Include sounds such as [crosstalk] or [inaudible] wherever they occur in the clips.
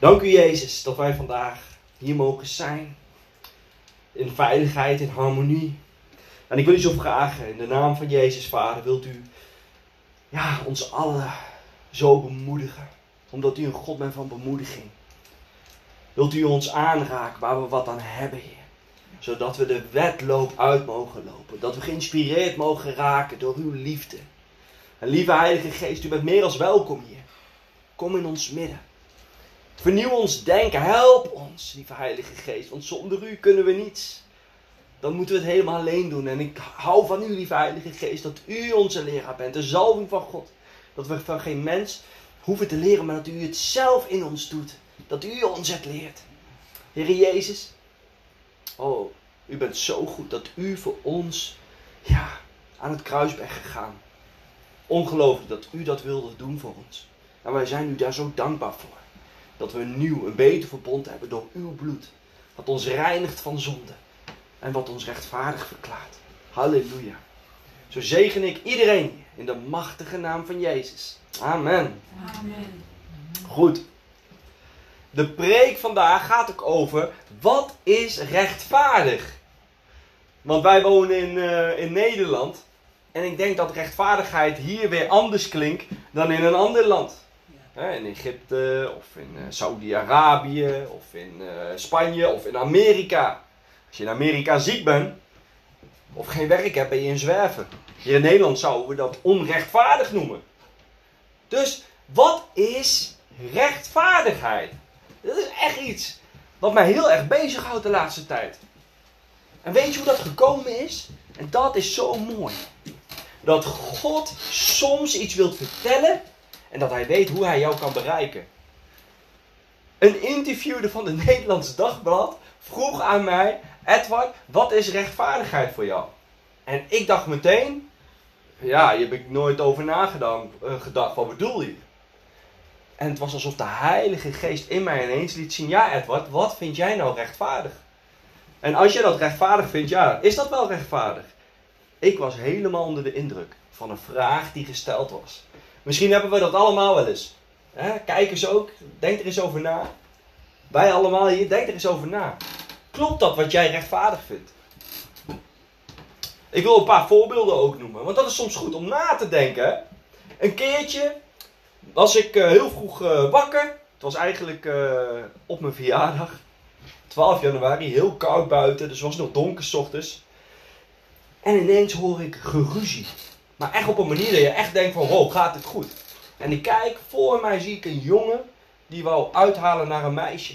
Dank u Jezus dat wij vandaag hier mogen zijn. In veiligheid, in harmonie. En ik wil u zo vragen, in de naam van Jezus Vader, wilt u ja, ons allen zo bemoedigen. Omdat u een God bent van bemoediging. Wilt u ons aanraken waar we wat aan hebben, Heer. Zodat we de wedloop uit mogen lopen. Dat we geïnspireerd mogen raken door uw liefde. En lieve Heilige Geest, u bent meer als welkom hier. Kom in ons midden. Vernieuw ons denken. Help ons, lieve Heilige Geest. Want zonder u kunnen we niets. Dan moeten we het helemaal alleen doen. En ik hou van u, lieve Heilige Geest, dat u onze leraar bent. De zalving van God. Dat we van geen mens hoeven te leren, maar dat u het zelf in ons doet. Dat u ons het leert. Heer Jezus. Oh, u bent zo goed dat u voor ons ja, aan het kruis bent gegaan. Ongelooflijk dat u dat wilde doen voor ons. En wij zijn u daar zo dankbaar voor. Dat we een nieuw, een beter verbond hebben door uw bloed. Wat ons reinigt van zonde. En wat ons rechtvaardig verklaart. Halleluja. Zo zegen ik iedereen in de machtige naam van Jezus. Amen. Amen. Goed. De preek vandaag gaat ook over wat is rechtvaardig. Want wij wonen in, eh, in Nederland. En ik denk dat rechtvaardigheid hier weer anders klinkt dan in een ander land. In Egypte, of in uh, Saudi-Arabië, of in eh, Spanje, of in Amerika. Als je in Amerika ziek bent, of geen werk hebt, ben je in zwerven. Hier in Nederland zouden we dat onrechtvaardig noemen. Dus wat is rechtvaardigheid? Dat is echt iets wat mij heel erg bezighoudt de laatste tijd. En weet je hoe dat gekomen is? En dat is zo mooi. Dat God soms iets wilt vertellen en dat hij weet hoe hij jou kan bereiken. Een interviewde van de [laughs] Nederlands Dagblad vroeg aan mij: Edward, wat is rechtvaardigheid voor jou? En ik dacht meteen: Ja, hier heb ik nooit over nagedacht. Uh, gedacht, wat bedoel je? En het was alsof de Heilige Geest in mij ineens liet zien: Ja, Edward, wat vind jij nou rechtvaardig? En als je dat rechtvaardig vindt, ja, is dat wel rechtvaardig? Ik was helemaal onder de indruk van een vraag die gesteld was. Misschien hebben we dat allemaal wel eens. Hè? Kijkers ook, denk er eens over na. Wij allemaal hier, denk er eens over na. Klopt dat wat jij rechtvaardig vindt? Ik wil een paar voorbeelden ook noemen, want dat is soms goed om na te denken. Een keertje was ik uh, heel vroeg uh, wakker. Het was eigenlijk uh, op mijn verjaardag. 12 januari, heel koud buiten, dus het was nog donker s ochtends. En ineens hoor ik geruzie. Maar echt op een manier dat je echt denkt van, wow, gaat het goed? En ik kijk, voor mij zie ik een jongen die wou uithalen naar een meisje.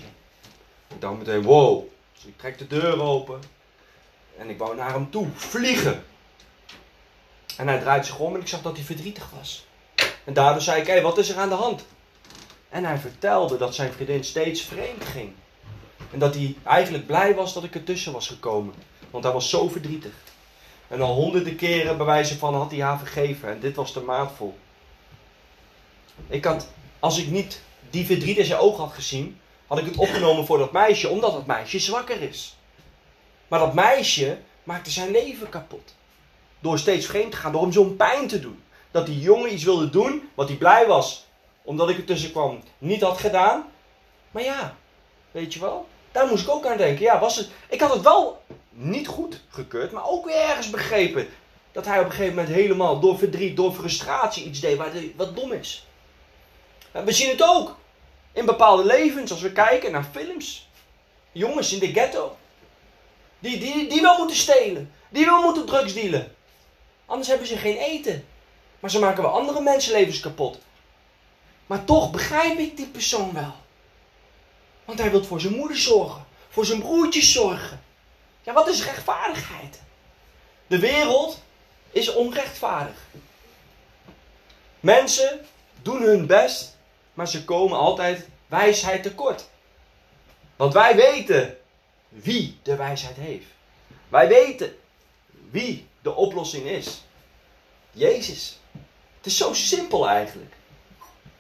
Ik dacht meteen, wow. Dus ik trek de deur open. En ik wou naar hem toe vliegen. En hij draait zich om en ik zag dat hij verdrietig was. En daardoor zei ik, hé, hey, wat is er aan de hand? En hij vertelde dat zijn vriendin steeds vreemd ging. En dat hij eigenlijk blij was dat ik ertussen was gekomen. Want hij was zo verdrietig. En al honderden keren bij van had hij haar vergeven. En dit was de maat vol. Ik had, als ik niet die verdriet in zijn ogen had gezien, had ik het opgenomen voor dat meisje, omdat dat meisje zwakker is. Maar dat meisje maakte zijn leven kapot. Door steeds vreemd te gaan, door hem zo'n pijn te doen. Dat die jongen iets wilde doen wat hij blij was, omdat ik er tussen kwam, niet had gedaan. Maar ja, weet je wel, daar moest ik ook aan denken. Ja, was het, ik had het wel niet goed gekeurd, maar ook weer ergens begrepen dat hij op een gegeven moment helemaal door verdriet, door frustratie iets deed wat dom is. We zien het ook in bepaalde levens als we kijken naar films. Jongens in de ghetto. Die, die, die wel moeten stelen. Die wel moeten drugs dealen. Anders hebben ze geen eten. Maar ze maken wel andere mensenlevens kapot. Maar toch begrijp ik die persoon wel. Want hij wil voor zijn moeder zorgen. Voor zijn broertjes zorgen. Ja, wat is rechtvaardigheid? De wereld is onrechtvaardig. Mensen doen hun best, maar ze komen altijd wijsheid tekort. Want wij weten wie de wijsheid heeft. Wij weten wie de oplossing is. Jezus. Het is zo simpel eigenlijk.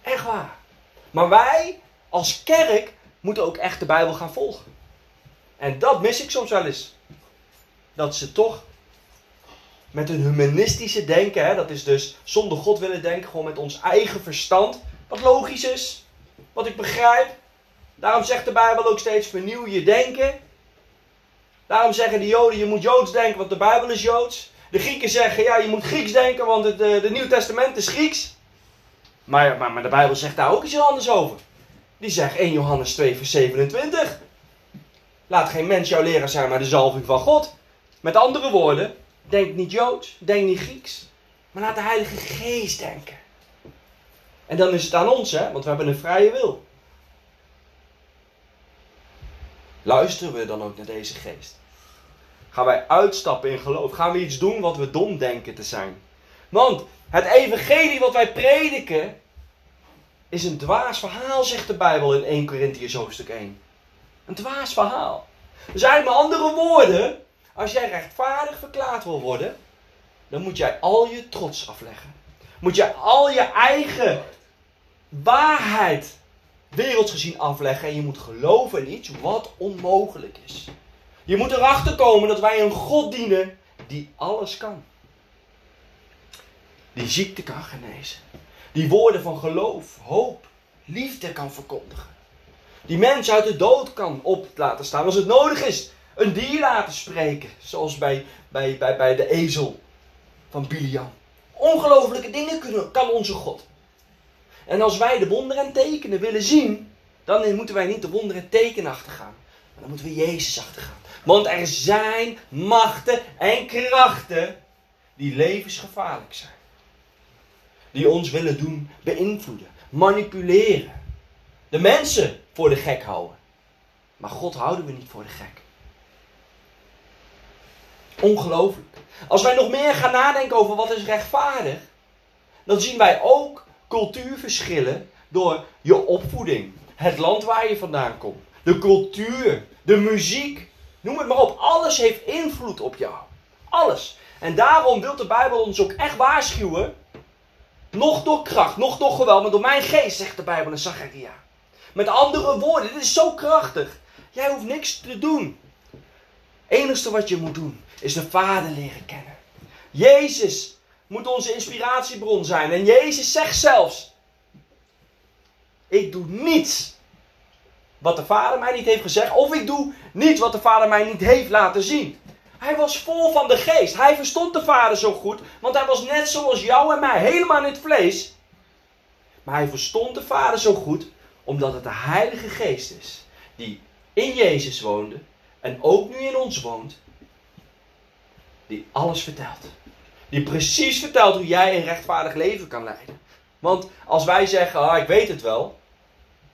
Echt waar. Maar wij als kerk moeten ook echt de Bijbel gaan volgen. En dat mis ik soms wel eens. Dat ze toch met een humanistische denken, hè, dat is dus zonder God willen denken, gewoon met ons eigen verstand, wat logisch is, wat ik begrijp, Daarom zegt de Bijbel ook steeds vernieuw je denken. Daarom zeggen de Joden je moet Joods denken, want de Bijbel is Joods. De Grieken zeggen ja je moet Grieks denken, want het de, de Nieuw Testament is Grieks. Maar, maar, maar de Bijbel zegt daar ook iets anders over. Die zegt 1 Johannes 2 vers 27. Laat geen mens jouw leraar zijn, maar de zalving van God. Met andere woorden, denk niet Joods, denk niet Grieks. Maar laat de Heilige Geest denken. En dan is het aan ons, hè, want we hebben een vrije wil. Luisteren we dan ook naar deze geest? Gaan wij uitstappen in geloof? Gaan we iets doen wat we dom denken te zijn? Want het evangelie wat wij prediken is een dwaas verhaal, zegt de Bijbel in 1 Corinthians hoofdstuk 1. Een dwaas verhaal. Dus eigenlijk met andere woorden, als jij rechtvaardig verklaard wil worden, dan moet jij al je trots afleggen. Moet jij al je eigen waarheid werelds gezien afleggen en je moet geloven in iets wat onmogelijk is. Je moet erachter komen dat wij een God dienen die alles kan. Die ziekte kan genezen. Die woorden van geloof, hoop, liefde kan verkondigen. Die mensen uit de dood kan op laten staan als het nodig is. Een dier laten spreken, zoals bij, bij, bij, bij de ezel van Biliam. Ongelooflijke dingen kunnen, kan onze God. En als wij de wonderen en tekenen willen zien, dan moeten wij niet de wonderen en tekenen achtergaan. Maar dan moeten we Jezus achtergaan. Want er zijn machten en krachten die levensgevaarlijk zijn. Die ons willen doen beïnvloeden, manipuleren. De mensen voor de gek houden. Maar God houden we niet voor de gek. Ongelooflijk. Als wij nog meer gaan nadenken over wat is rechtvaardig, dan zien wij ook cultuurverschillen door je opvoeding, het land waar je vandaan komt, de cultuur, de muziek, noem het maar op. Alles heeft invloed op jou. Alles. En daarom wil de Bijbel ons ook echt waarschuwen. Nog door kracht, nog door geweld, maar door mijn geest, zegt de Bijbel in Zacharia. Met andere woorden, dit is zo krachtig. Jij hoeft niks te doen. Het enige wat je moet doen, is de Vader leren kennen. Jezus moet onze inspiratiebron zijn. En Jezus zegt zelfs: Ik doe niets wat de Vader mij niet heeft gezegd, of ik doe niet wat de Vader mij niet heeft laten zien. Hij was vol van de geest. Hij verstond de Vader zo goed, want hij was net zoals jou en mij, helemaal in het vlees. Maar hij verstond de Vader zo goed, omdat het de Heilige Geest is, die in Jezus woonde en ook nu in ons woont, die alles vertelt. Die precies vertelt hoe jij een rechtvaardig leven kan leiden. Want als wij zeggen, ah, ik weet het wel,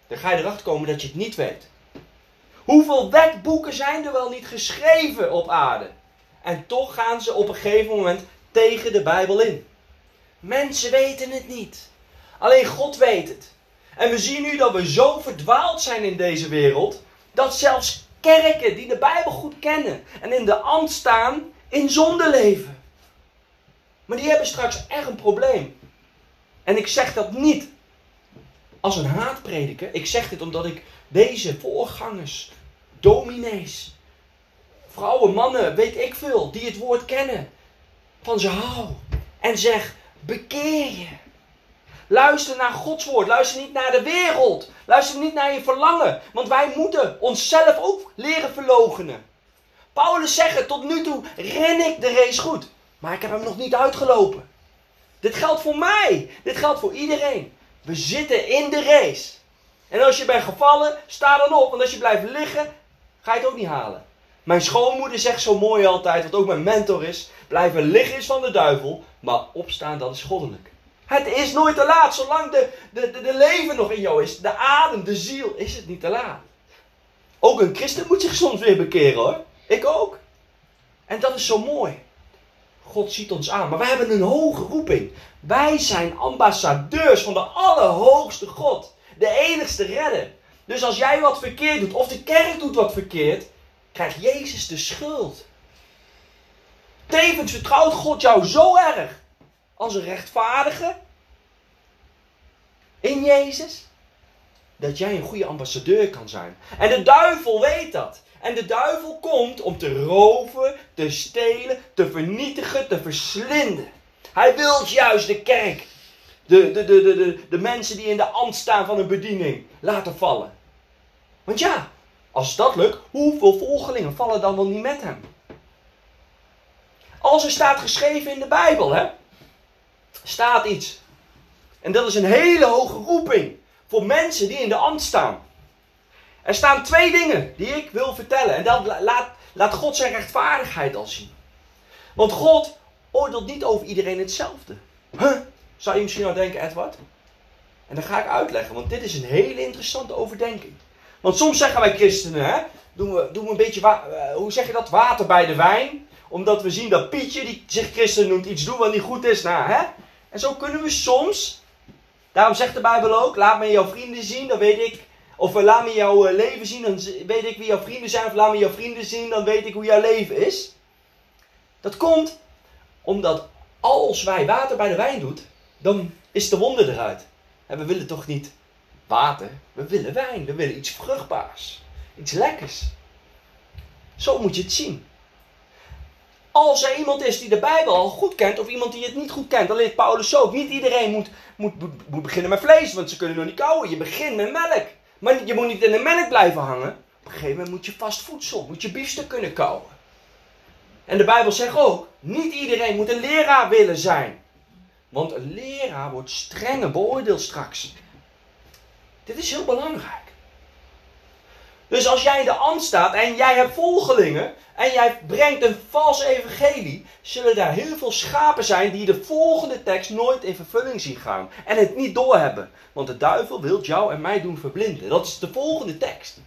dan ga je erachter komen dat je het niet weet. Hoeveel wetboeken zijn er wel niet geschreven op aarde? En toch gaan ze op een gegeven moment tegen de Bijbel in. Mensen weten het niet. Alleen God weet het. En we zien nu dat we zo verdwaald zijn in deze wereld, dat zelfs kerken die de Bijbel goed kennen en in de ambt staan, in zonde leven. Maar die hebben straks echt een probleem. En ik zeg dat niet als een haatprediker. Ik zeg dit omdat ik deze voorgangers, dominees, vrouwen, mannen, weet ik veel, die het woord kennen, van ze hou. En zeg, bekeer je. Luister naar Gods woord. Luister niet naar de wereld. Luister niet naar je verlangen. Want wij moeten onszelf ook leren verlogenen. Paulus zegt, tot nu toe ren ik de race goed. Maar ik heb hem nog niet uitgelopen. Dit geldt voor mij. Dit geldt voor iedereen. We zitten in de race. En als je bent gevallen, sta dan op. Want als je blijft liggen, ga je het ook niet halen. Mijn schoonmoeder zegt zo mooi altijd, wat ook mijn mentor is: blijven liggen is van de duivel, maar opstaan dat is goddelijk. Het is nooit te laat, zolang de, de, de, de leven nog in jou is, de adem, de ziel, is het niet te laat. Ook een christen moet zich soms weer bekeren hoor. Ik ook. En dat is zo mooi. God ziet ons aan. Maar wij hebben een hoge roeping. Wij zijn ambassadeurs van de Allerhoogste God. De enigste redder. Dus als jij wat verkeerd doet, of de kerk doet wat verkeerd, krijgt Jezus de schuld. Tevens vertrouwt God jou zo erg als een rechtvaardige in Jezus, dat jij een goede ambassadeur kan zijn. En de duivel weet dat. En de duivel komt om te roven, te stelen, te vernietigen, te verslinden. Hij wil juist de kerk, de, de, de, de, de, mensen die in de ambt staan van een bediening, laten vallen. Want ja, als dat lukt, hoeveel volgelingen vallen dan wel niet met hem? Als er staat geschreven in de Bijbel, hè, staat iets. En dat is een hele hoge roeping voor mensen die in de ambt staan. Er staan twee dingen die ik wil vertellen. En dat laat, laat God zijn rechtvaardigheid al zien. Want God oordeelt niet over iedereen hetzelfde. Zou je misschien nou denken, Edward? En dan ga ik uitleggen, want dit is een hele interessante overdenking. Want soms zeggen wij christenen, hè, doen, we, doen we een beetje, eh, hoe zeg je dat, water bij de wijn. Omdat we zien dat Pietje, die zich christen noemt, iets doet wat niet goed is. Nou, hè? En zo kunnen we soms, daarom zegt de Bijbel ook, laat me jouw vrienden zien, dan weet ik, of laat me jouw eh, leven zien, dan weet ik wie jouw vrienden zijn. Of laat me jouw vrienden zien, dan weet ik hoe jouw leven is. Dat komt omdat als wij water bij de wijn doen, dan is de wonder eruit. En we willen toch niet water, we willen wijn, we willen iets vruchtbaars, iets lekkers. Zo moet je het zien. Als er iemand is die de Bijbel al goed kent, of iemand die het niet goed kent, dan leert Paulus ook. Niet iedereen moet, moet, moet, beginnen met vlees, want ze kunnen nog niet kauwen. Je begint met melk. Maar je moet niet in de melk blijven hangen. Op een gegeven moment moet je vast voedsel, moet je biefstuk kunnen kauwen. En de Bijbel zegt ook, niet iedereen moet een leraar willen zijn. Want een leraar wordt strenger beoordeeld straks. Dit is heel belangrijk. Dus als jij in de ambt staat en jij hebt volgelingen en jij brengt een vals evangelie, zullen daar heel veel schapen zijn die de volgende tekst nooit in vervulling zien gaan en het niet doorhebben. Want de duivel wil jou en mij doen verblinden. Dat is de volgende tekst.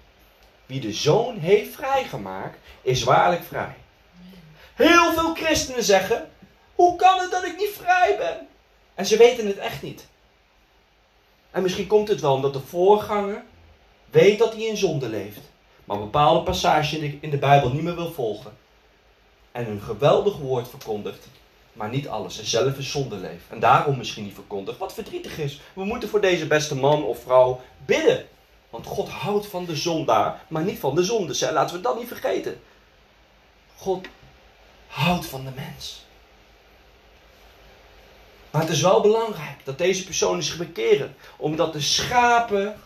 Wie de zoon heeft vrijgemaakt, is waarlijk vrij. Heel veel christenen zeggen: Hoe kan het dat ik niet vrij ben? En ze weten het echt niet. En misschien komt het wel omdat de voorganger weet dat hij in zonde leeft, maar bepaalde passage in de, Bijbel niet meer wil volgen. En een geweldig woord verkondigt, maar niet alles. En zelf in zonde leeft. En daarom misschien niet verkondigt. Wat verdrietig is. We moeten voor deze beste man of vrouw bidden. Want God houdt van de zondaar, maar niet van de zonde. Laten we dat niet vergeten. God houdt van de mens. Maar het is wel belangrijk dat deze personen zich bekeren. Omdat de schapen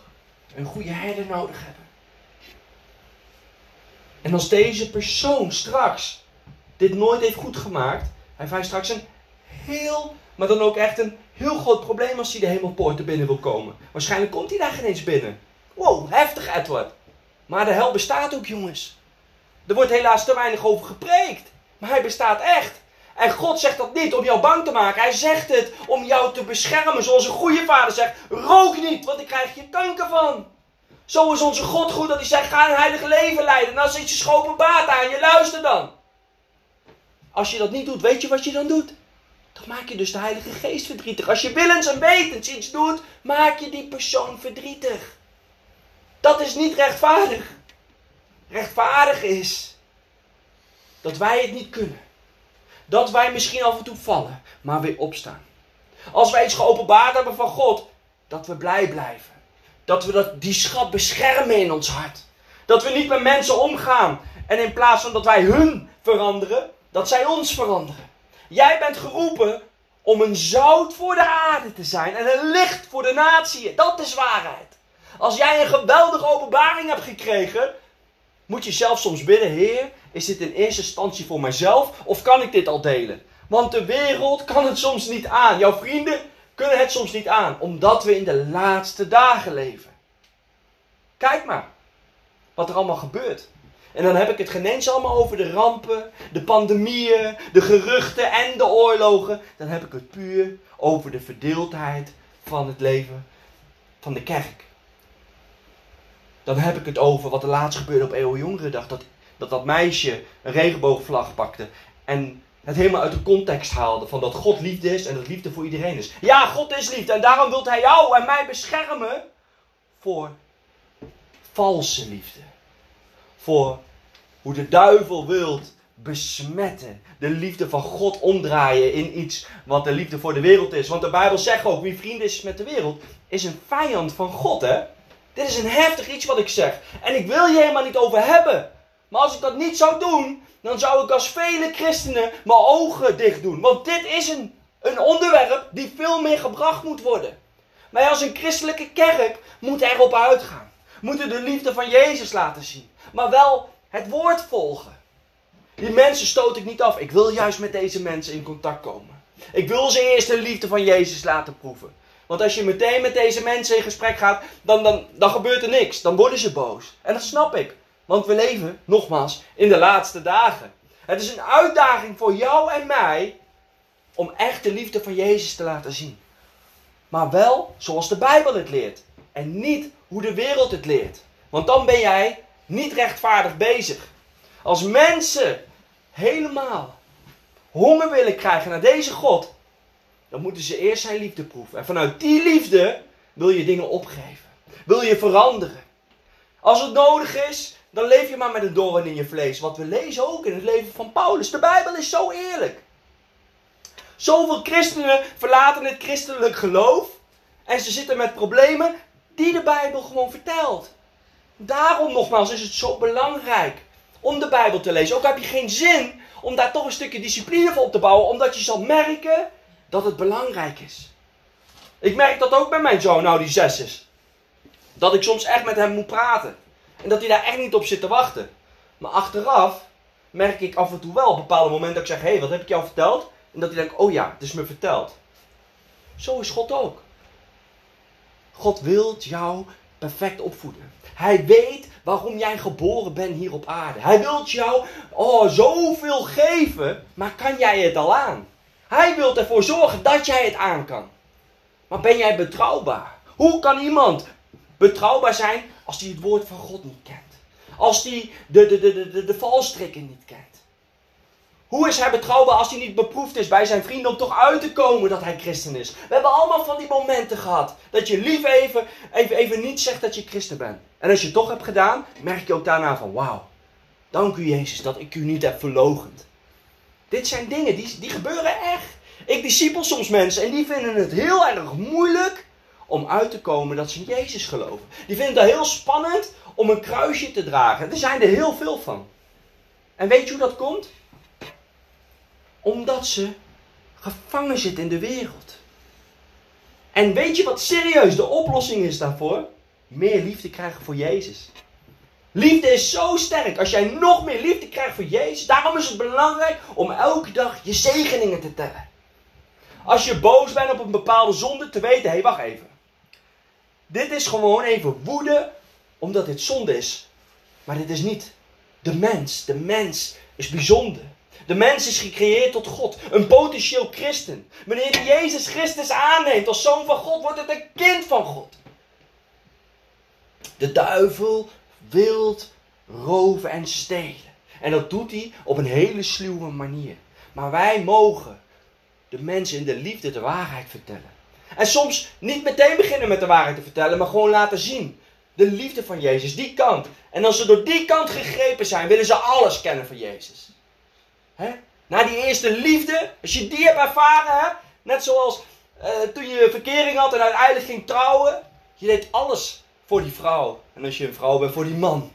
een goede herder nodig hebben. En als deze persoon straks dit nooit heeft goed gemaakt, hij heeft straks een heel, maar dan ook echt een heel groot probleem als hij de hemelpoorten binnen wil komen. Waarschijnlijk komt hij daar geen eens binnen. Wow, heftig Edward. Maar de hel bestaat ook, jongens. Er wordt helaas te weinig over gepreekt. Maar hij bestaat echt. En God zegt dat niet om jou bang te maken. Hij zegt het om jou te beschermen. Zoals een goede vader zegt: rook niet, want ik krijg je kanker van. Zo is onze God goed dat hij zegt: ga een heilig leven leiden. En als iets schopen baat aan je, luister dan. Als je dat niet doet, weet je wat je dan doet? Dan maak je dus de Heilige Geest verdrietig. Als je willens en wetens iets doet, maak je die persoon verdrietig. Dat is niet rechtvaardig. Rechtvaardig is dat wij het niet kunnen dat wij misschien af en toe vallen, maar weer opstaan. Als wij iets geopenbaard hebben van God, dat we blij blijven. Dat we dat, die schat beschermen in ons hart. Dat we niet met mensen omgaan en in plaats van dat wij hun veranderen, dat zij ons veranderen. Jij bent geroepen om een zout voor de aarde te zijn en een licht voor de natie. Dat is waarheid. Als jij een geweldige openbaring hebt gekregen, moet je zelf soms bidden, Heer, is dit in eerste instantie voor mijzelf of kan ik dit al delen? Want de wereld kan het soms niet aan. Jouw vrienden kunnen het soms niet aan, omdat we in de laatste dagen leven. Kijk maar wat er allemaal gebeurt. En dan heb ik het geen eens allemaal over de rampen, de pandemieën, de geruchten en de oorlogen. Dan heb ik het puur over de verdeeldheid van het leven van de kerk. Dan heb ik het over wat er laatst gebeurde op Eeuw Jongerendag. Dat dat dat meisje een regenboogvlag pakte en het helemaal uit de context haalde van dat God liefde is en dat liefde voor iedereen is. Ja, God is liefde en daarom wil hij jou en mij beschermen voor valse liefde. Voor hoe de duivel wilt besmetten. De liefde van God omdraaien in iets wat de liefde voor de wereld is. Want de Bijbel zegt ook, wie vriend is met de wereld, is een vijand van God, hè? Dit is een heftig iets wat ik zeg. En ik wil je helemaal niet over hebben. Maar als ik dat niet zou doen, dan zou ik als vele christenen mijn ogen dicht doen. Want dit is een, een onderwerp die veel meer gebracht moet worden. Wij als een christelijke kerk moeten erop uitgaan. moeten de liefde van Jezus laten zien. Maar wel het woord volgen. Die mensen stoot ik niet af. Ik wil juist met deze mensen in contact komen. Ik wil ze eerst de liefde van Jezus laten proeven. Want als je meteen met deze mensen in gesprek gaat, dan, dan, dan gebeurt er niks. Dan worden ze boos. En dat snap ik. Want we leven, nogmaals, in de laatste dagen. Het is een uitdaging voor jou en mij om echt de liefde van Jezus te laten zien. Maar wel zoals de Bijbel het leert. En niet hoe de wereld het leert. Want dan ben jij niet rechtvaardig bezig. Als mensen helemaal honger willen krijgen naar deze God, dan moeten ze eerst zijn liefde proeven. En vanuit die liefde wil je dingen opgeven. Wil je veranderen. Als het nodig is, dan leef je maar met een doorn in je vlees. Wat we lezen ook in het leven van Paulus. De Bijbel is zo eerlijk. Zoveel christenen verlaten het christelijk geloof. En ze zitten met problemen die de Bijbel gewoon vertelt. Daarom nogmaals is het zo belangrijk om de Bijbel te lezen. Ook heb je geen zin om daar toch een stukje discipline voor op te bouwen. Omdat je zal merken dat het belangrijk is. Ik merk dat ook bij mijn zoon, nou die zes is. Dat ik soms echt met hem moet praten. En dat hij daar echt niet op zit te wachten. Maar achteraf merk ik af en toe wel op bepaalde momenten dat ik zeg: Hé, hey, wat heb ik jou verteld? En dat hij denkt: Oh ja, het is me verteld. Zo is God ook. God wil jou perfect opvoeden. Hij weet waarom jij geboren bent hier op aarde. Hij wil jou oh, zoveel geven, maar kan jij het al aan? Hij wil ervoor zorgen dat jij het aan kan. Maar ben jij betrouwbaar? Hoe kan iemand betrouwbaar zijn als hij het woord van God niet kent? Als hij de, de, de, de, de valstrikken niet kent? Hoe is hij betrouwbaar als hij niet beproefd is bij zijn vrienden om toch uit te komen dat hij christen is? We hebben allemaal van die momenten gehad. Dat je lief even, even, even niet zegt dat je christen bent. En als je het toch hebt gedaan, merk je ook daarna van wauw. Dank u Jezus dat ik u niet heb verlogend. Dit zijn dingen die, die gebeuren echt. Ik discipel soms mensen en die vinden het heel erg moeilijk om uit te komen dat ze in Jezus geloven. Die vinden het heel spannend om een kruisje te dragen. Er zijn er heel veel van. En weet je hoe dat komt? Omdat ze gevangen zitten in de wereld. En weet je wat serieus de oplossing is daarvoor? Meer liefde krijgen voor Jezus. Liefde is zo sterk. Als jij nog meer liefde krijgt voor Jezus, daarom is het belangrijk om elke dag je zegeningen te tellen. Als je boos bent op een bepaalde zonde, te weten, hé, hey, wacht even. Dit is gewoon even woede, omdat dit zonde is. Maar dit is niet de mens. De mens is bijzonder. De mens is gecreëerd tot God. Een potentieel christen. Wanneer je Jezus Christus aanneemt als zoon van God, wordt het een kind van God. De duivel wilt roven en stelen. En dat doet hij op een hele sluwe manier. Maar wij mogen de mensen in de liefde de waarheid vertellen. En soms niet meteen beginnen met de waarheid te vertellen, maar gewoon laten zien. De liefde van Jezus, die kant. En als ze door die kant gegrepen zijn, willen ze alles kennen van Jezus. He? Na die eerste liefde, als je die hebt ervaren, net zoals uh, toen je verkering had en uiteindelijk ging trouwen, je deed alles voor die vrouw. En als je een vrouw bent, voor die man.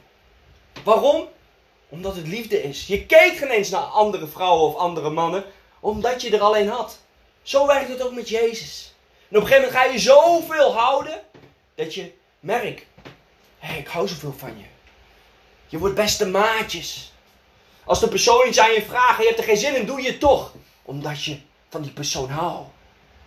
Waarom? Omdat het liefde is. Je keek geen eens naar andere vrouwen of andere mannen, omdat je er alleen had. Zo werkt het ook met Jezus. En op een gegeven moment ga je zoveel houden, dat je merkt, hé, ik hou zoveel van je. Je wordt beste maatjes. Als de persoon iets aan je vraagt en je hebt er geen zin in, doe je het toch. Omdat je van die persoon houdt.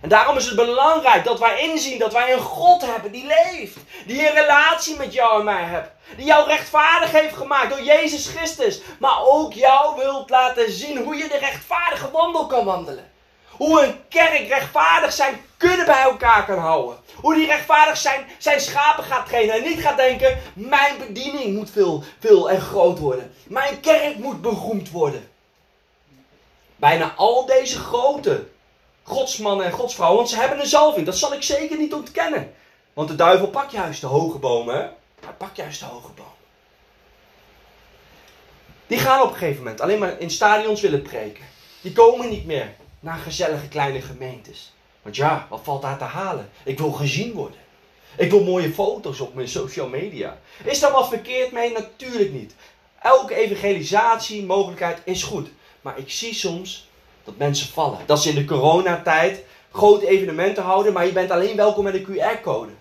En daarom is het belangrijk dat wij inzien dat wij een God hebben die leeft. Die een relatie met jou en mij heeft. Die jou rechtvaardig heeft gemaakt door Jezus Christus. Maar ook jou wilt laten zien hoe je de rechtvaardige wandel kan wandelen. Hoe een kerk rechtvaardig zijn kunnen bij elkaar kan houden. Hoe die rechtvaardig zijn, zijn schapen gaat trainen. En niet gaat denken, mijn bediening moet veel, veel en groot worden. Mijn kerk moet beroemd worden. Bijna al deze grote godsmannen en godsvrouwen, want ze hebben een zalving. Dat zal ik zeker niet ontkennen. Want de duivel pakt juist de hoge bomen. Hij pakt juist de hoge bomen. Die gaan op een gegeven moment alleen maar in stadions willen preken. Die komen niet meer naar gezellige kleine gemeentes. Want ja, wat valt daar te halen? Ik wil gezien worden. Ik wil mooie foto's op mijn social media. Is daar wat verkeerd mee? Natuurlijk niet. Elke evangelisatie, mogelijkheid is goed. Maar ik zie soms dat mensen vallen. Dat ze in de coronatijd grote evenementen houden, maar je bent alleen welkom met een QR-code.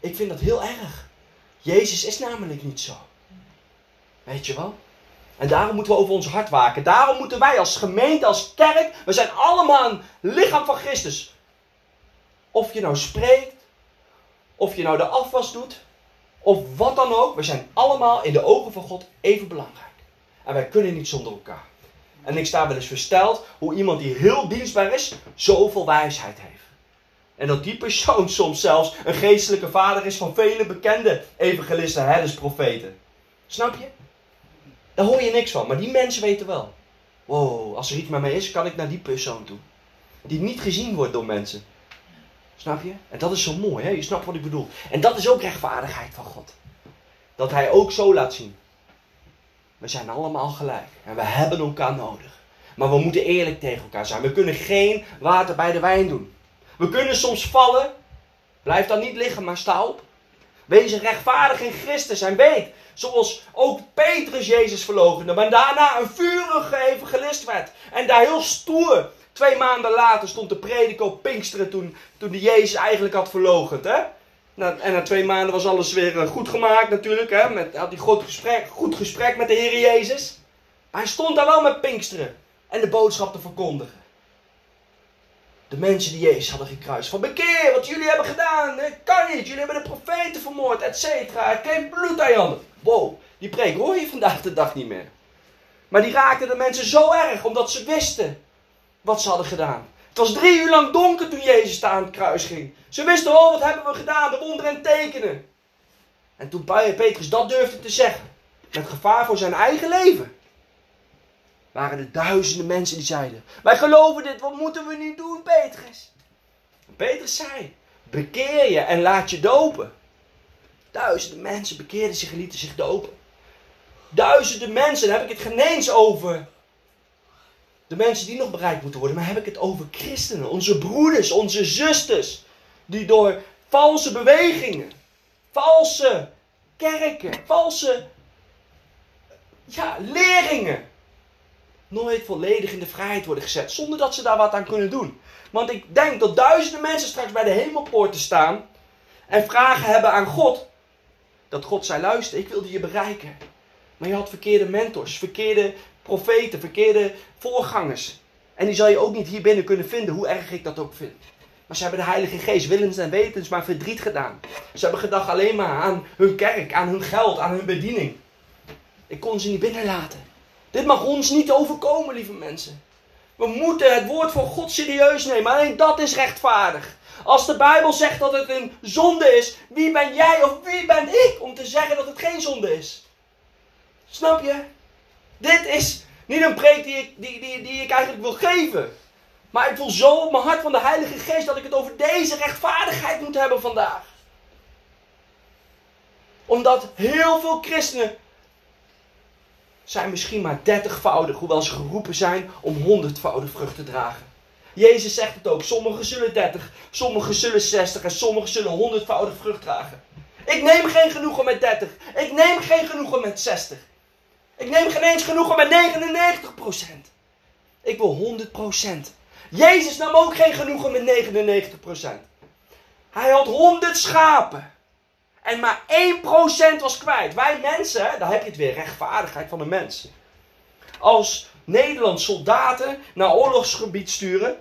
Ik vind dat heel erg. Jezus is namelijk niet zo. Weet je wel? En daarom moeten we over ons hart waken. Daarom moeten wij als gemeente, als kerk, we zijn allemaal een lichaam van Christus. Of je nou spreekt, of je nou de afwas doet, of wat dan ook. We zijn allemaal in de ogen van God even belangrijk. En wij kunnen niet zonder elkaar. En ik sta wel eens versteld hoe iemand die heel dienstbaar is, zoveel wijsheid heeft. En dat die persoon [laughs] soms zelfs een geestelijke vader is van vele bekende evangelisten, herders, profeten. Snap je? Daar hoor je niks van, maar die mensen weten wel. Wow, als er iets met mij is, kan ik naar die persoon toe. Die niet gezien wordt door mensen. Snap je? En dat is zo mooi, hè? Je snapt wat ik bedoel. En dat is ook rechtvaardigheid van God. Dat Hij ook zo laat zien. We zijn allemaal gelijk. En we hebben elkaar nodig. Maar we moeten eerlijk tegen elkaar zijn. We kunnen geen water bij de wijn doen. We kunnen soms vallen. Blijf dan niet liggen, maar sta op. Wees rechtvaardig in Christus en weet, zoals ook Petrus Jezus verlogende, maar daarna een vurige evangelist werd. En daar heel stoer, twee maanden later stond de prediker op Pinksteren toen, toen de Jezus eigenlijk had verlogend. Hè? En na twee maanden was alles weer eh, goed gemaakt natuurlijk. Hè? Met, had hij goed gesprek, goed gesprek met de Heer Jezus. Maar hij stond daar wel met Pinksteren en de boodschap te verkondigen de mensen die Jezus hadden gekruist. Van bekeer wat jullie hebben gedaan. Dat kan niet. Jullie hebben de profeten vermoord, et cetera. Geen bloed aan handen. Wow, die preek hoor je vandaag de dag niet meer. Maar die raakten de mensen zo erg omdat ze wisten wat ze hadden gedaan. Het was drie uur lang donker toen Jezus daar aan het kruis ging. Ze wisten, oh wat hebben we gedaan, de wonderen en tekenen. En toen Petrus dat durfde te zeggen, met gevaar voor zijn eigen leven, waren er duizenden mensen die zeiden: Wij geloven dit, wat moeten we nu doen, Petrus? Petrus zei: Bekeer je en laat je dopen. Duizenden mensen bekeerden zich en lieten zich dopen. Duizenden mensen, dan heb ik het geen eens over de mensen die nog bereikt moeten worden, maar heb ik het over christenen, onze broeders, onze zusters, die door valse bewegingen, valse kerken, valse ja, leringen nooit volledig in de vrijheid worden gezet. Zonder dat ze daar wat aan kunnen doen. Want ik denk dat duizenden mensen straks bij de hemelpoorten staan. En vragen hebben aan God. Dat God zei: luister, ik wilde je bereiken. Maar je had verkeerde mentors, verkeerde profeten, verkeerde voorgangers. En die zal je ook niet hier binnen kunnen vinden, hoe erg ik dat ook vind. Maar ze hebben de Heilige Geest willens en wetens maar verdriet gedaan. Ze hebben gedacht alleen maar aan hun kerk, aan hun geld, aan hun bediening. Ik kon ze niet binnenlaten. Dit mag ons niet overkomen, lieve mensen. We moeten het woord van God serieus nemen. Alleen dat is rechtvaardig. Als de Bijbel zegt dat het een zonde is, wie ben jij of wie ben ik om te zeggen dat het geen zonde is? Snap je? Dit is niet een preek die ik, die, die, die ik eigenlijk wil geven. Maar ik voel zo op mijn hart van de Heilige Geest dat ik het over deze rechtvaardigheid moet hebben vandaag. Omdat heel veel christenen zijn misschien maar dertigvoudig, hoewel ze geroepen zijn om honderdvoudig vrucht te dragen. Jezus zegt het ook, sommigen zullen dertig, sommigen zullen zestig en sommigen zullen honderdvoudig vrucht dragen. Ik neem geen genoegen met 30. Ik neem geen genoegen met 60. Ik neem geen eens genoegen met 99%. Ik wil 100%. Jezus nam ook geen genoegen met 99%. Hij had 100 schapen. En maar 1% was kwijt. Wij mensen, daar heb je het weer, rechtvaardigheid van de mens. Als Nederland soldaten naar oorlogsgebied sturen,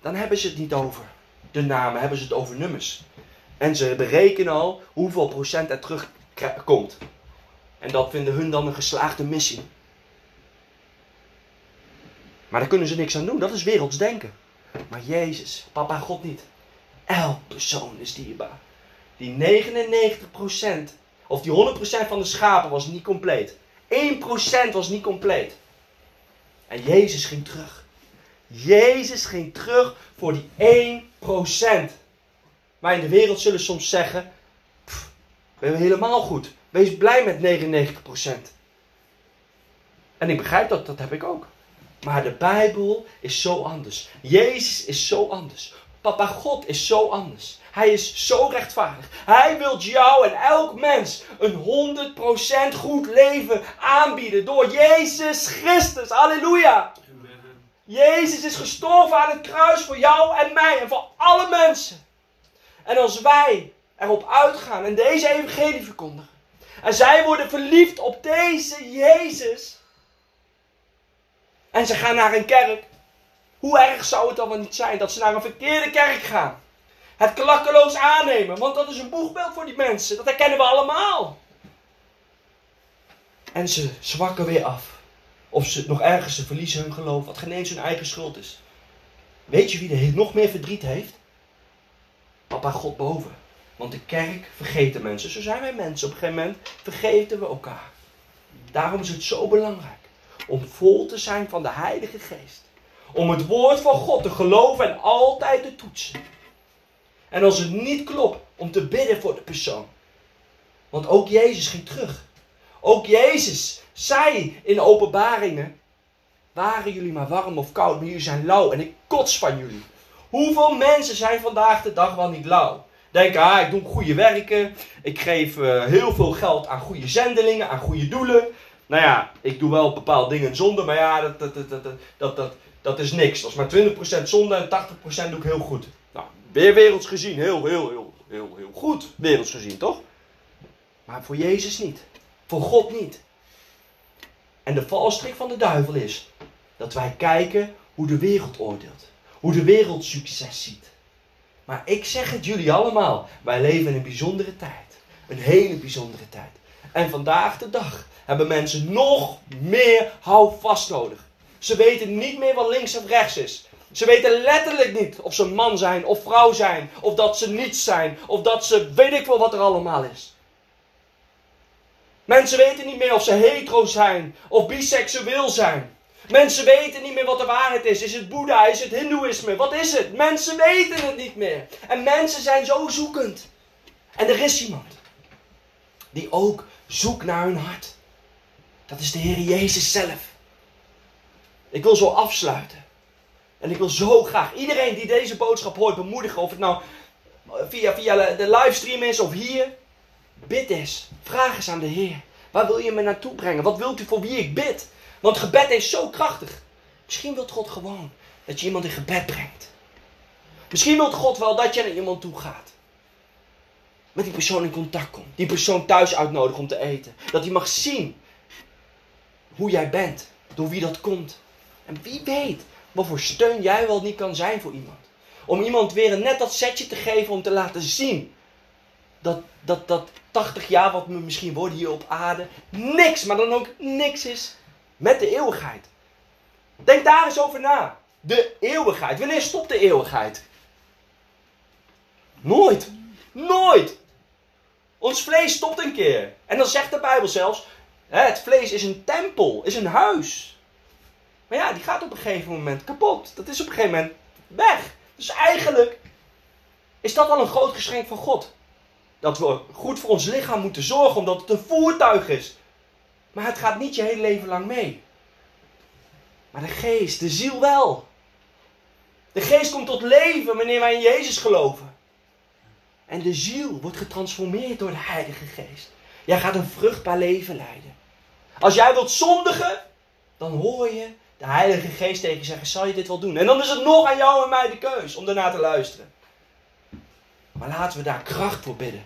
dan hebben ze het niet over de namen, hebben ze het over nummers. En ze berekenen al hoeveel procent er terugkomt. En dat vinden hun dan een geslaagde missie. Maar daar kunnen ze niks aan doen, dat is werelds denken. Maar Jezus, papa God niet. Elk persoon is dierbaar. Die 99%, of die 100% van de schapen was niet compleet. 1% was niet compleet. En Jezus ging terug. Jezus ging terug voor die 1%. Wij in de wereld zullen soms zeggen: we hebben helemaal goed. Wees blij met 99%. En ik begrijp dat, dat heb ik ook. Maar de Bijbel is zo anders. Jezus is zo anders. Papa God is zo anders. Hij is zo rechtvaardig. Hij wil jou en elk mens een 100% goed leven aanbieden door Jezus Christus. Halleluja. Jezus is gestorven aan het kruis voor jou en mij en voor alle mensen. En als wij erop uitgaan en deze evangelie verkondigen. En zij worden verliefd op deze Jezus. En ze gaan naar een kerk. Hoe erg zou het dan wel niet zijn dat ze naar een verkeerde kerk gaan? Het klakkeloos aannemen, want dat is een boegbeeld voor die mensen. Dat herkennen we allemaal. En ze zwakken weer af. Of ze nog ergens, ze verliezen hun geloof, wat geen eens hun eigen schuld is. Weet je wie er nog meer verdriet heeft? Papa God boven. Want de kerk vergeet de mensen. Zo zijn wij mensen. Op een gegeven moment vergeten we elkaar. Daarom is het zo belangrijk om vol te zijn van de Heilige Geest. Om het woord van God te geloven en altijd te toetsen. En als het niet klopt, om te bidden voor de persoon. Want ook Jezus ging terug. Ook Jezus zei in openbaringen: Waren jullie maar warm of koud, maar jullie zijn lauw en ik kots van jullie. Hoeveel mensen zijn vandaag de dag wel niet lauw? Denken, ah, ik doe goede werken. Ik geef uh, heel veel geld aan goede zendelingen, aan goede doelen. Nou ja, ik doe wel bepaalde dingen zonde, maar ja, dat, dat, dat, dat, dat, dat, dat is niks. Dat is maar 20% zonde en 80% doe ik heel goed. Nou, weer werelds gezien, heel, heel, heel, heel, heel goed. Werelds gezien, toch? Maar voor Jezus niet. Voor God niet. En de valstrik van de duivel is dat wij kijken hoe de wereld oordeelt. Hoe de wereld succes ziet. Maar ik zeg het jullie allemaal. Wij leven in een bijzondere tijd. Een hele bijzondere tijd. En vandaag de dag hebben mensen nog meer houvast nodig. Ze weten niet meer wat links of rechts is. Ze weten letterlijk niet of ze man zijn of vrouw zijn. Of dat ze niets zijn. Of dat ze weet ik wel wat er allemaal is. Mensen weten niet meer of ze hetero zijn of biseksueel zijn. Mensen weten niet meer wat de waarheid is. Is het Boeddha? Is het Hindoeïsme? Wat is het? Mensen weten het niet meer. En mensen zijn zo zoekend. En er is iemand die ook zoekt naar hun hart. Dat is de Heer Jezus zelf. Ik wil zo afsluiten. En ik wil zo graag iedereen die deze boodschap hoort bemoedigen. Of het nou via, via de livestream is of hier. Bid eens. Vraag eens aan de Heer. Waar wil je me naartoe brengen? Wat wilt u voor wie ik bid? Want gebed is zo krachtig. Misschien wilt God gewoon dat je iemand in gebed brengt. Misschien wilt God wel dat je naar iemand toe gaat. Met die persoon in contact komt. Die persoon thuis uitnodigt om te eten. Dat hij mag zien hoe jij bent. Door wie dat komt. En wie weet wat voor steun jij wel niet kan zijn voor iemand. Om iemand weer een net dat setje te geven om te laten zien. Dat, dat, dat 80 jaar wat we misschien worden hier op aarde. Niks, maar dan ook niks is met de eeuwigheid. Denk daar eens over na. De eeuwigheid. Wanneer stopt de eeuwigheid? Nooit. Nooit. Ons vlees stopt een keer. En dan zegt de Bijbel zelfs: het vlees is een tempel, is een huis. Maar ja, die gaat op een gegeven moment kapot. Dat is op een gegeven moment weg. Dus eigenlijk is dat al een groot geschenk van God. Dat we goed voor ons lichaam moeten zorgen, omdat het een voertuig is. Maar het gaat niet je hele leven lang mee. Maar de geest, de ziel wel. De geest komt tot leven wanneer wij in Jezus geloven. En de ziel wordt getransformeerd door de Heilige Geest. Jij gaat een vruchtbaar leven leiden. Als jij wilt zondigen, dan hoor je de Heilige Geest tegen je zeggen: Zal je dit wel doen? En dan is het nog aan jou en mij de keus om daarna te luisteren. Maar laten we daar kracht voor bidden.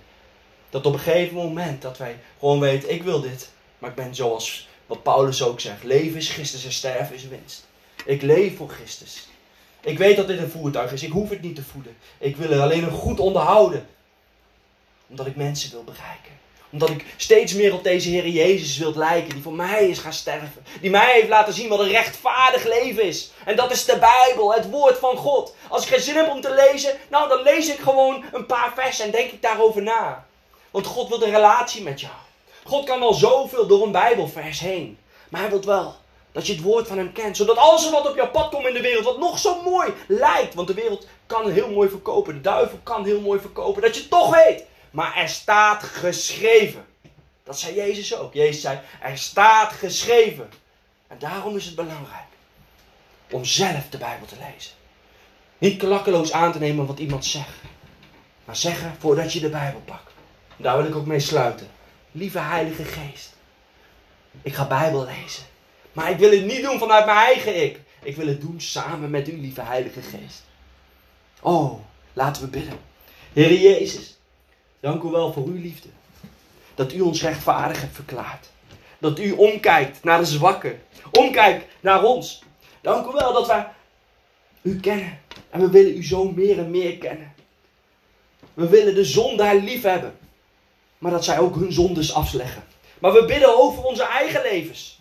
Dat op een gegeven moment dat wij gewoon weten: Ik wil dit. Maar ik ben zoals wat Paulus ook zegt: leven is Christus en sterven is winst. Ik leef voor Christus. Ik weet dat dit een voertuig is. Ik hoef het niet te voeden. Ik wil er alleen een goed onderhouden. Omdat ik mensen wil bereiken. Omdat ik steeds meer op deze Heer Jezus wil lijken. Die voor mij is gaan sterven. Die mij heeft laten zien wat een rechtvaardig leven is. En dat is de Bijbel, het woord van God. Als ik geen zin heb om te lezen, nou dan lees ik gewoon een paar versen en denk ik daarover na. Want God wil een relatie met jou. God kan al zoveel door een Bijbelvers heen. Maar hij wil wel dat je het woord van hem kent. Zodat als er wat op jouw pad komt in de wereld, wat nog zo mooi lijkt. Want de wereld kan heel mooi verkopen. De duivel kan heel mooi verkopen. Dat je toch weet. Maar er staat geschreven. Dat zei Jezus ook. Jezus zei, er staat geschreven. En daarom is het belangrijk om zelf de Bijbel te lezen. Niet klakkeloos aan te nemen wat iemand zegt. Maar zeggen voordat je de Bijbel pakt. Daar wil ik ook mee sluiten. Lieve Heilige Geest, ik ga Bijbel lezen. Maar ik wil het niet doen vanuit mijn eigen ik. Ik wil het doen samen met u, lieve Heilige Geest. Oh, laten we bidden. Heer Jezus, Dank u wel voor uw liefde. Dat u ons rechtvaardig hebt verklaard. Dat u omkijkt naar de zwakken. Omkijkt naar ons. Dank u wel dat wij u kennen. En we willen u zo meer en meer kennen. We willen de zondaar lief hebben. Maar dat zij ook hun zondes afleggen. Maar we bidden over onze eigen levens.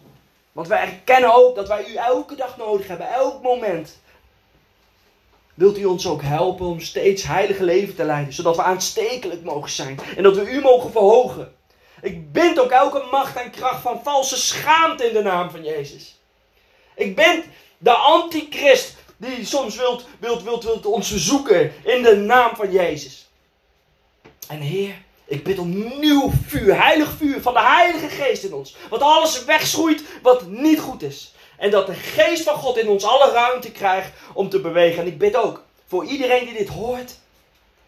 Want wij erkennen ook dat wij u elke dag nodig hebben. Elk moment. Wilt u ons ook helpen om steeds heilige leven te leiden. Zodat we aanstekelijk mogen zijn. En dat we u mogen verhogen. Ik bind ook elke macht en kracht van valse schaamte in de naam van Jezus. Ik bind de antichrist die soms wilt, wilt, wilt, wilt ons verzoeken in de naam van Jezus. En Heer, ik bid om nieuw vuur, heilig vuur van de Heilige Geest in ons. Wat alles wegschroeit wat niet goed is. En dat de Geest van God in ons alle ruimte krijgt om te bewegen. En ik bid ook voor iedereen die dit hoort,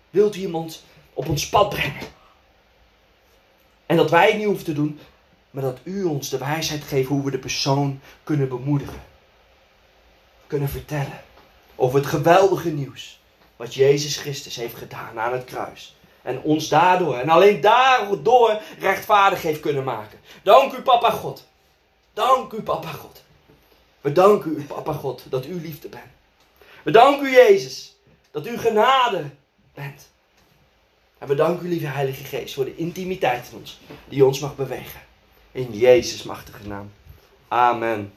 wilt u iemand op ons pad brengen. En dat wij het niet hoeven te doen, maar dat u ons de wijsheid geeft hoe we de persoon kunnen bemoedigen. Kunnen vertellen over het geweldige nieuws. Wat Jezus Christus heeft gedaan aan het kruis. En ons daardoor, en alleen daardoor rechtvaardig heeft kunnen maken. Dank u, Papa God. Dank u, Papa God. We danken u, Papa God, dat u liefde bent. We danken u, Jezus, dat u genade bent. En we danken u, lieve Heilige Geest, voor de intimiteit in ons, die ons mag bewegen. In Jezus' machtige naam. Amen.